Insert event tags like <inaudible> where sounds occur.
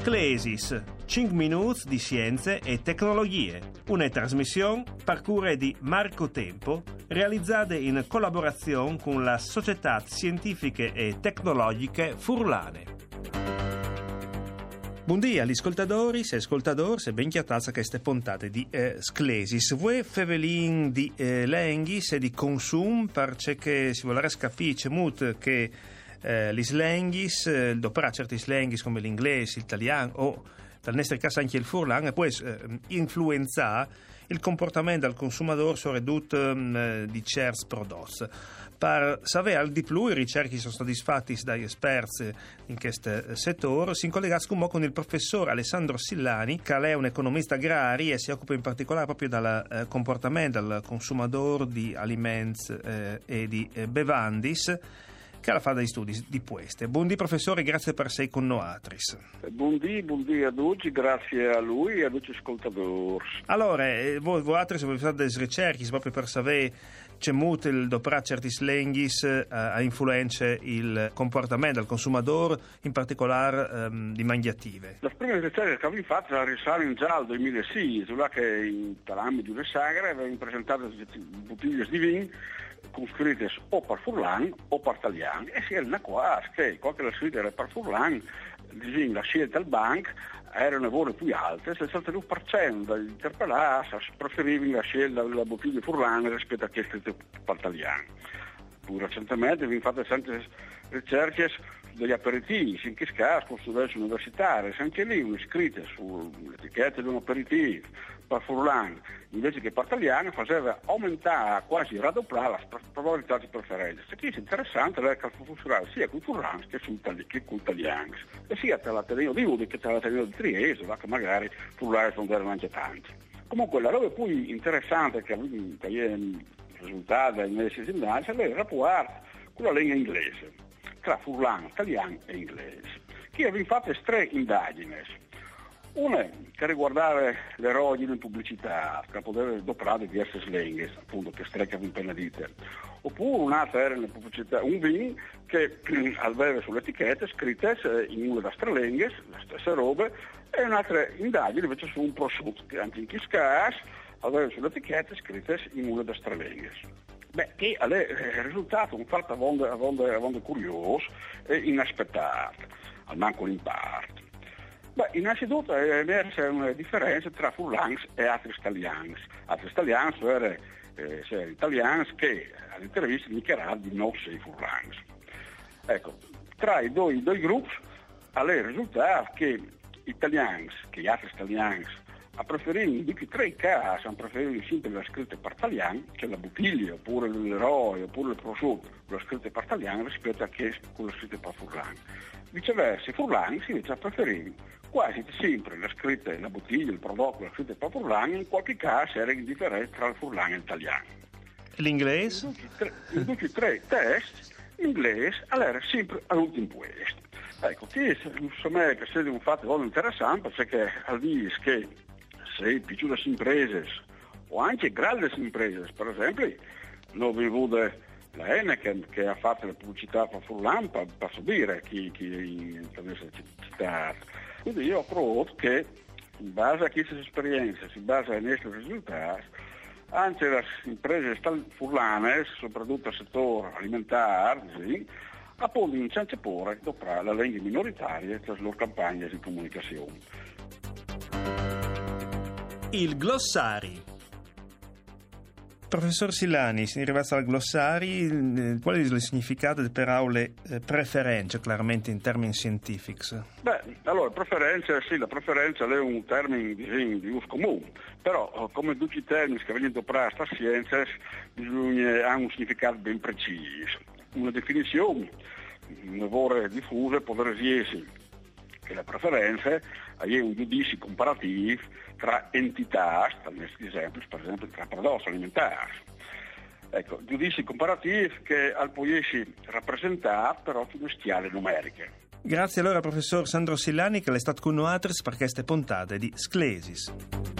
Sclesis, 5 minuti di scienze e tecnologie, una trasmissione parcure di Marco Tempo, realizzata in collaborazione con la Società Scientifiche e Tecnologiche Furlane. Buongiorno agli ascoltatori e ascoltatori e ben chiatazza queste puntate di eh, Sclesis. Voi fevelin di eh, lenghis e di consum perché si vuole capire molto che eh, gli slenghis, eh, dopo certi slenghis come l'inglese, l'italiano o dal nostro caso anche il furlan poi eh, influenza il comportamento del consumatore su ridotto eh, di certi prodotti. Per sapere di più, i ricerche sono stati fatti dagli esperti in questo eh, settore. Si collega con il professor Alessandro Sillani, che è un economista agrario e si occupa in particolare proprio del eh, comportamento del consumatore di alimenti eh, e di eh, bevandis che alla fa dei studi di queste. Buondì professore, grazie per sei con Noatris. Buondì, buondì a tutti, grazie a lui e a tutti gli ascoltatori. Allora, eh, voi, voi altri avete fatto delle ricerche proprio per sapere c'è il doprà certi slenghis eh, a influenza il comportamento del consumatore, in particolare ehm, di mangiative. La prima ricerca che abbiamo fatto risale già al 2006, sulla che in Talami di Sagre avevano presentato bottiglie di vino con scritte o per Furlan o per Talian e si era qua che qualche la scritta era per Furlan la scelta al bank erano lavori più alte, il 61% degli interpellati preferivano la scelta della bottiglia Furlan rispetto a quelle scritte Più recentemente abbiamo fatto sempre ricerche degli aperitivi, in che caso con studenti universitari, anche lì scritte sull'etichetta di un aperitivo per Furlan invece che per italiano faceva aumentare quasi raddoppiare la probabilità di preferenza. Se è interessante è che funzionare sia con Furlan che, con italiani e sia tra l'Ateneo di Udi che tra l'Ateneo di Trieste, che magari Furlan erano anche tanti. Comunque la roba più interessante che, che è risultata in queste indagini è il rapporto con la lingua inglese tra furlano, italiano e inglese, che aveva fatto tre indagini. Una che riguardava l'eroe in pubblicità, che poteva doprare diverse slenghe, appunto, che streccano in appena dite. Oppure un'altra era un vin che <clears throat> aveva sulle etichette scritte in una da stralenghe, la stessa roba, e un'altra indagine invece su un prosciutto, che anche in Kiskas aveva sulle etichette scritte in una da stralenghe. Beh, che è risultato un fatto avonde, curioso e inaspettato, al manco in parte. Beh, innanzitutto è emersa una differenza tra furlans e altri italiani. Altri italiani sono eh, italiani che all'intervista dichiaravano di non essere furlans. Ecco, tra i due, due gruppi è risultato che italiani, che gli altri italiani a preferire in tutti tre i casi, hanno preferito sempre la scritta per italiano, che la bottiglia, oppure l'eroe, oppure il prosciutto, la scritta per italiano rispetto a che con la scritta per furlano. Viceversa, i furlani si invece a preferire quasi sempre la scritta, la bottiglia, il prodotto, la scritta per furlano, in qualche caso era indifferente tra il furlano e l'italiano. L'inglese? In tutti e tre i test, l'inglese era sempre all'ultimo posto. Ecco, qui insomma che sia un fatto molto interessante perché al dire che se piccole imprese o anche grandi imprese, per esempio, non vi vuole la Heineken che ha fatto la pubblicità per Furlan per, subire chi, chi questa città. Quindi io provato che in base a queste esperienze, in base ai nostri risultati, anche le imprese furlane, soprattutto nel settore alimentare, sì, appunto in Cianciapore dopo la lingua minoritaria e le loro campagne di comunicazione. Il glossari. Professor Silani, si rivesta al glossari, eh, qual è il significato per aule eh, preferenze, chiaramente in termini scientifici? Beh, allora, preferenza, sì, la preferenza è un termine di, di uso comune, però oh, come tutti i termini che vengono per questa scienza, bisogna, hanno un significato ben preciso. Una definizione, un lavoro diffuso, può essere che la preferenza è un giudizio comparativo tra entità, esempio, per esempio tra prodotti alimentari. Ecco, giudizi comparativi che al poiesi rappresentare però su bestiale numeriche. Grazie allora professor Sandro Sillani che è stato con noi per queste puntate di Sclesis.